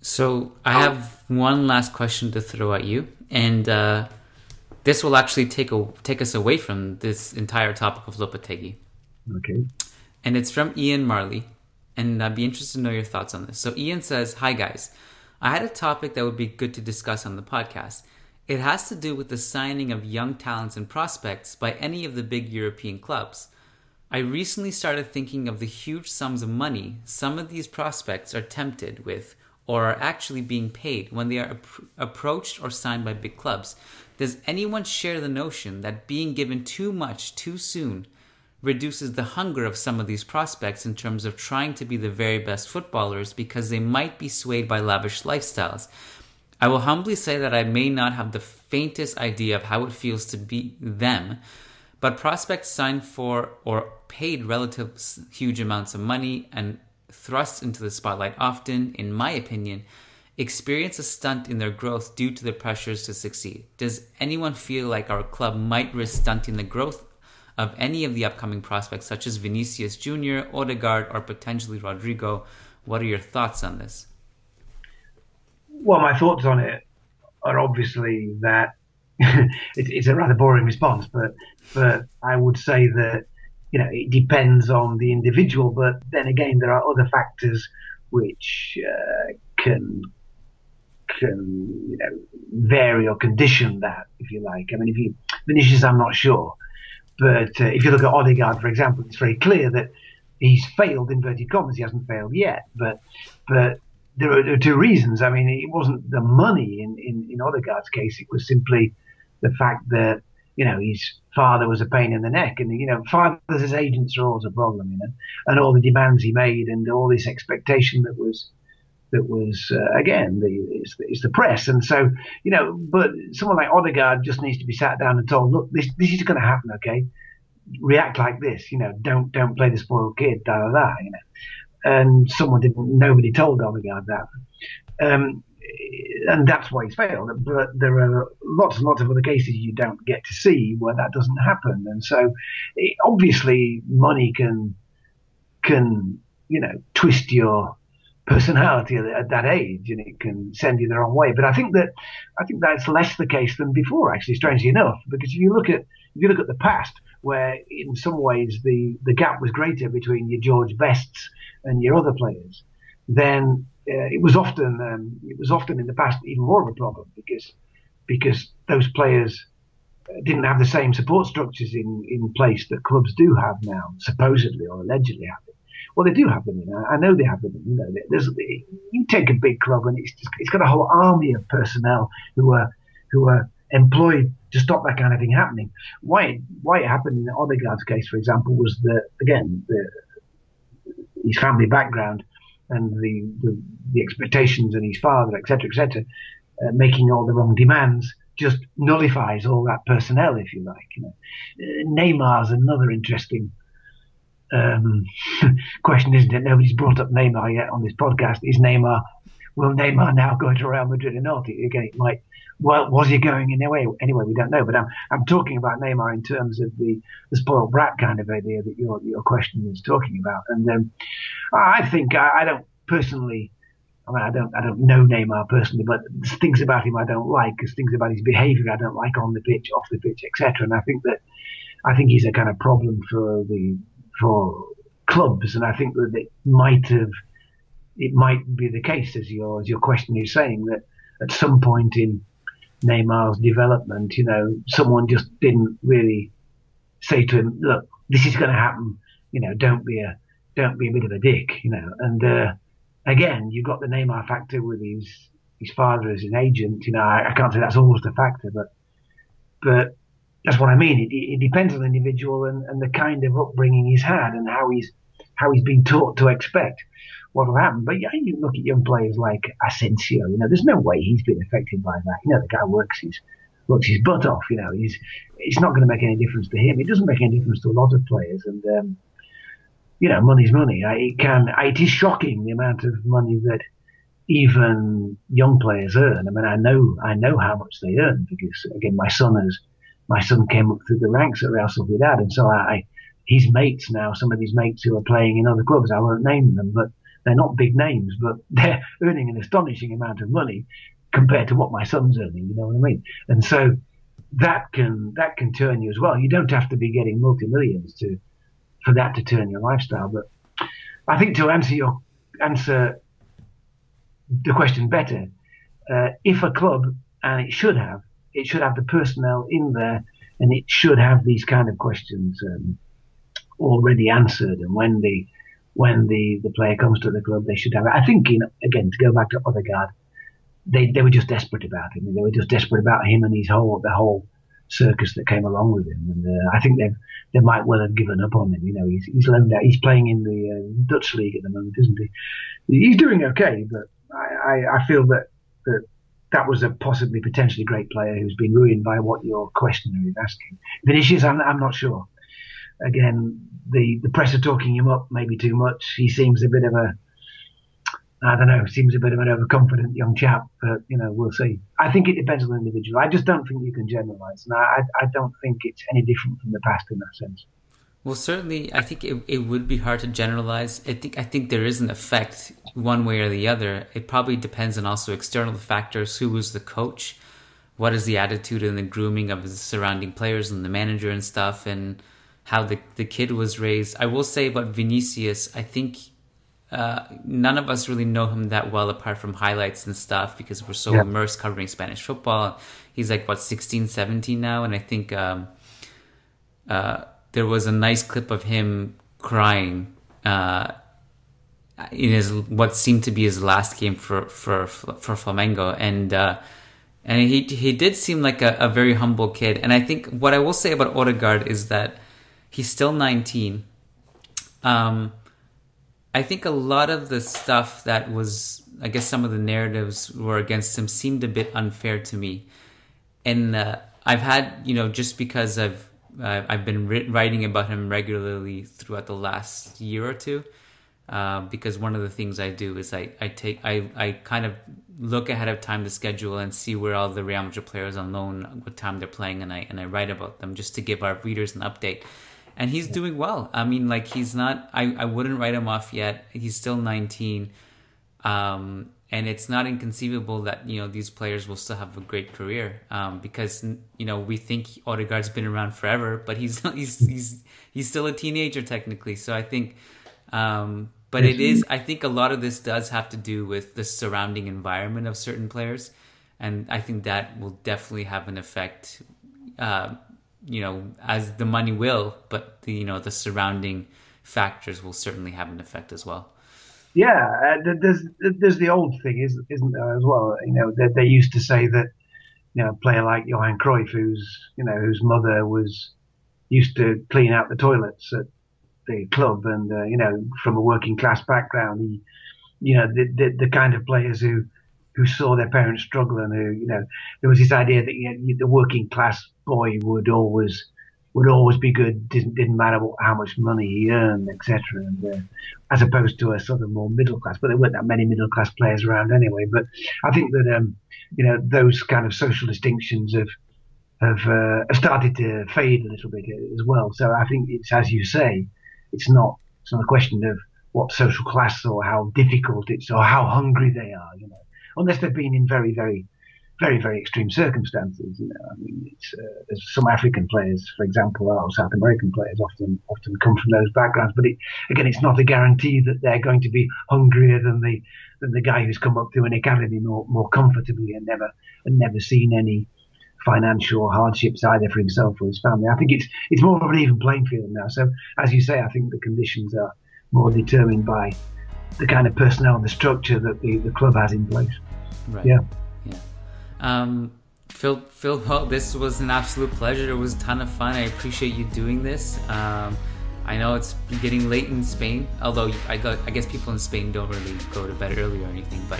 So I have one last question to throw at you, and uh, this will actually take a, take us away from this entire topic of Lopetegui. Okay. And it's from Ian Marley, and I'd be interested to know your thoughts on this. So Ian says, "Hi guys, I had a topic that would be good to discuss on the podcast. It has to do with the signing of young talents and prospects by any of the big European clubs. I recently started thinking of the huge sums of money some of these prospects are tempted with or are actually being paid when they are ap- approached or signed by big clubs. Does anyone share the notion that being given too much too soon reduces the hunger of some of these prospects in terms of trying to be the very best footballers because they might be swayed by lavish lifestyles? I will humbly say that I may not have the faintest idea of how it feels to be them, but prospects signed for or paid relative huge amounts of money and thrust into the spotlight often, in my opinion, experience a stunt in their growth due to the pressures to succeed. Does anyone feel like our club might risk stunting the growth of any of the upcoming prospects, such as Vinicius Jr., Odegaard, or potentially Rodrygo? What are your thoughts on this? Well, my thoughts on it are obviously that [LAUGHS] it, it's a rather boring response, but but I would say that you know it depends on the individual. But then again, there are other factors which uh, can can you know vary or condition that, if you like. I mean, if you Vinicius, I'm not sure, but uh, if you look at Odegaard, for example, it's very clear that he's failed inverted commas. He hasn't failed yet, but but there are, there are, two reasons. I mean, it wasn't the money in, in, in Odegaard's case. It was simply the fact that, you know, his father was a pain in the neck. And, you know, fathers as agents are always a problem, you know, and all the demands he made and all this expectation that was, that was, uh, again, the, it's, it's, the press. And so, you know, but someone like Odegaard just needs to be sat down and told, look, this, this is going to happen, okay? React like this, you know, don't, don't play the spoiled kid, da, da, da, you know and someone didn't. Nobody told Odegaard that, um, and that's why he's failed. But there are lots and lots of other cases you don't get to see where that doesn't happen, and so it, obviously money can can you know twist your personality at, that age, and it can send you the wrong way. But I think that I think that's less the case than before, actually. Strangely enough, because if you look at if you look at the past, where in some ways the the gap was greater between your George Bests and your other players, then it was often um, it was often in the past even more of a problem because because those players uh, didn't have the same support structures in, in place that clubs do have now, supposedly or allegedly have it. Well, they do have them. Know, I know they have them. You know, there's you take a big club and it's just, it's got a whole army of personnel who are who are employed to stop that kind of thing happening. Why it, why it happened in Odegaard's case, for example, was that again the, his family background and the, the, the expectations and his father, etc., etc., uh, making all the wrong demands just nullifies all that personnel, if you like. You know, uh, Neymar's another interesting um, [LAUGHS] question, isn't it? Nobody's brought up Neymar yet on this podcast. Is Neymar will Neymar now go to Real Madrid or not? Again, it might. Well, was he going in anyway? Anyway, we don't know. But I'm I'm talking about Neymar in terms of the, the spoiled brat kind of idea that your your question is talking about. And um, I think I, I don't personally. I mean, I don't, I don't know Neymar personally, but there's things about him I don't like. There's things about his behaviour I don't like on the pitch, off the pitch, etc. And I think that, I think he's a kind of problem for the for clubs, and I think that it might have, it might be the case as your as your question is saying that at some point in Neymar's development, you know, someone just didn't really say to him, "Look, this is going to happen. You know, don't be a don't be a bit of a dick." You know, and uh, again, you've got the Neymar factor with his his father as an agent. You know, I, I can't say that's always a factor, but but that's what I mean. It, it depends on the individual and, and, the kind of upbringing he's had and how he's how he's been taught to expect what will happen. But yeah, you look at young players like Asensio. You know, there's no way he's been affected by that. You know, the guy works his works his butt off. You know, he's it's not going to make any difference to him. It doesn't make any difference to a lot of players. And um, you know, money's money. I, it can. It is shocking the amount of money that even young players earn. I mean, I know I know how much they earn because again, my son has my son came up through the ranks at Real Sociedad, and so I, his mates now, some of his mates who are playing in other clubs, I won't name them, but they're not big names, but [LAUGHS] they're earning an astonishing amount of money compared to what my son's earning. You know what I mean? And so that can that can turn you as well. You don't have to be getting multi millions to for that to turn your lifestyle. But I think to answer your answer the question better, uh, if a club and it should have it should have the personnel in there, and it should have these kind of questions um, already answered. And when the when the, the player comes to the club, they should have. I think, in, again, to go back to Odegaard, they they were just desperate about him. They were just desperate about him and his whole the whole circus that came along with him. And uh, I think they they might well have given up on him. You know, he's he's loaned out. He's playing in the uh, Dutch league at the moment, isn't he? He's doing okay, but I, I, I feel that that that was a possibly potentially great player who's been ruined by what your questioner is asking. Vinicius, I'm, I'm not sure. Again, the, the press are talking him up maybe too much. He seems a bit of a, I don't know, seems a bit of an overconfident young chap, but, you know, we'll see. I think it depends on the individual. I just don't think you can generalize. And I, I don't think it's any different from the past in that sense. Well, certainly, I think it, it would be hard to generalize. I think I think there is an effect one way or the other. It probably depends on also external factors. Who was the coach? What is the attitude and the grooming of the surrounding players and the manager and stuff, and how the the kid was raised. I will say about Vinicius, I think uh, none of us really know him that well apart from highlights and stuff because we're so yeah. immersed covering Spanish football. He's like what 16, 17 now, and I think. Um, uh, there was a nice clip of him crying uh, in his what seemed to be his last game for for for Flamengo, and uh, and he he did seem like a, a, very humble kid. And I think what I will say about Odegaard is that he's still 19. Um, I think a lot of the stuff that was, I guess, some of the narratives were against him seemed a bit unfair to me, and uh, I've had you know just because I've uh, I've been writing about him regularly throughout the last year or two. Uh, because one of the things I do is I, I take I, I kind of look ahead of time the schedule and see where all the Real Madrid players on loan, what time they're playing, and I and I write about them just to give our readers an update. And he's doing well. I mean, like he's not. I, I wouldn't write him off yet. He's still 19. Um, and it's not inconceivable that you know these players will still have a great career um, because you know we think Odegaard's been around forever, but he's he's he's he's still a teenager technically. So I think, um, but it is I think a lot of this does have to do with the surrounding environment of certain players, and I think that will definitely have an effect. Uh, you know, as the money will, but the, you know the surrounding factors will certainly have an effect as well. Yeah, uh, there's there's the old thing, isn't there, as well? You know, they, they used to say that you know, a player like Johan Cruyff, who's you know whose mother was used to clean out the toilets at the club, and uh, you know from a working class background, he, you know, the, the, the kind of players who who saw their parents struggle and who you know there was this idea that you know, the working class boy would always would always be good. Didn't didn't matter what, how much money he earned, etc. Uh, as opposed to a sort of more middle class, but there weren't that many middle class players around anyway. But I think that um, you know those kind of social distinctions have have, uh, started to fade a little bit as well. So I think it's as you say, it's not it's not a question of what social class or how difficult it's or how hungry they are. You know, unless they've been in very very very, very extreme circumstances. You know, I mean, it's, uh, some African players, for example, or South American players often often come from those backgrounds. But it, again, it's not a guarantee that they're going to be hungrier than the than the guy who's come up through an academy more more comfortably and never and never seen any financial hardships either for himself or his family. I think it's it's more of an even playing field now. So as you say, I think the conditions are more determined by the kind of personnel and the structure that the, the club has in place. Right. Yeah. Yeah. Um, Phil, Phil, well, this was an absolute pleasure. It was a ton of fun. I appreciate you doing this. Um, I know it's getting late in Spain, although I, got, I guess people in Spain don't really go to bed early or anything. But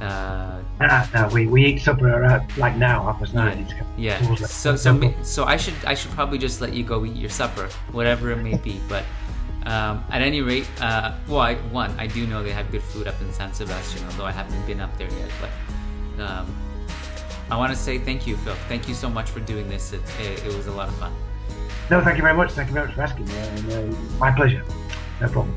uh, uh, no, we, we eat supper at like now, half past nine. Yeah. yeah. So so so I should I should probably just let you go eat your supper, whatever it may be. But um, at any rate, uh, well, I, one I do know they have good food up in San Sebastian, although I haven't been up there yet. But um, I want to say thank you, Phil. Thank you so much for doing this. It, it, it was a lot of fun. No, thank you very much. Thank you very much for asking. Uh, my pleasure. No problem.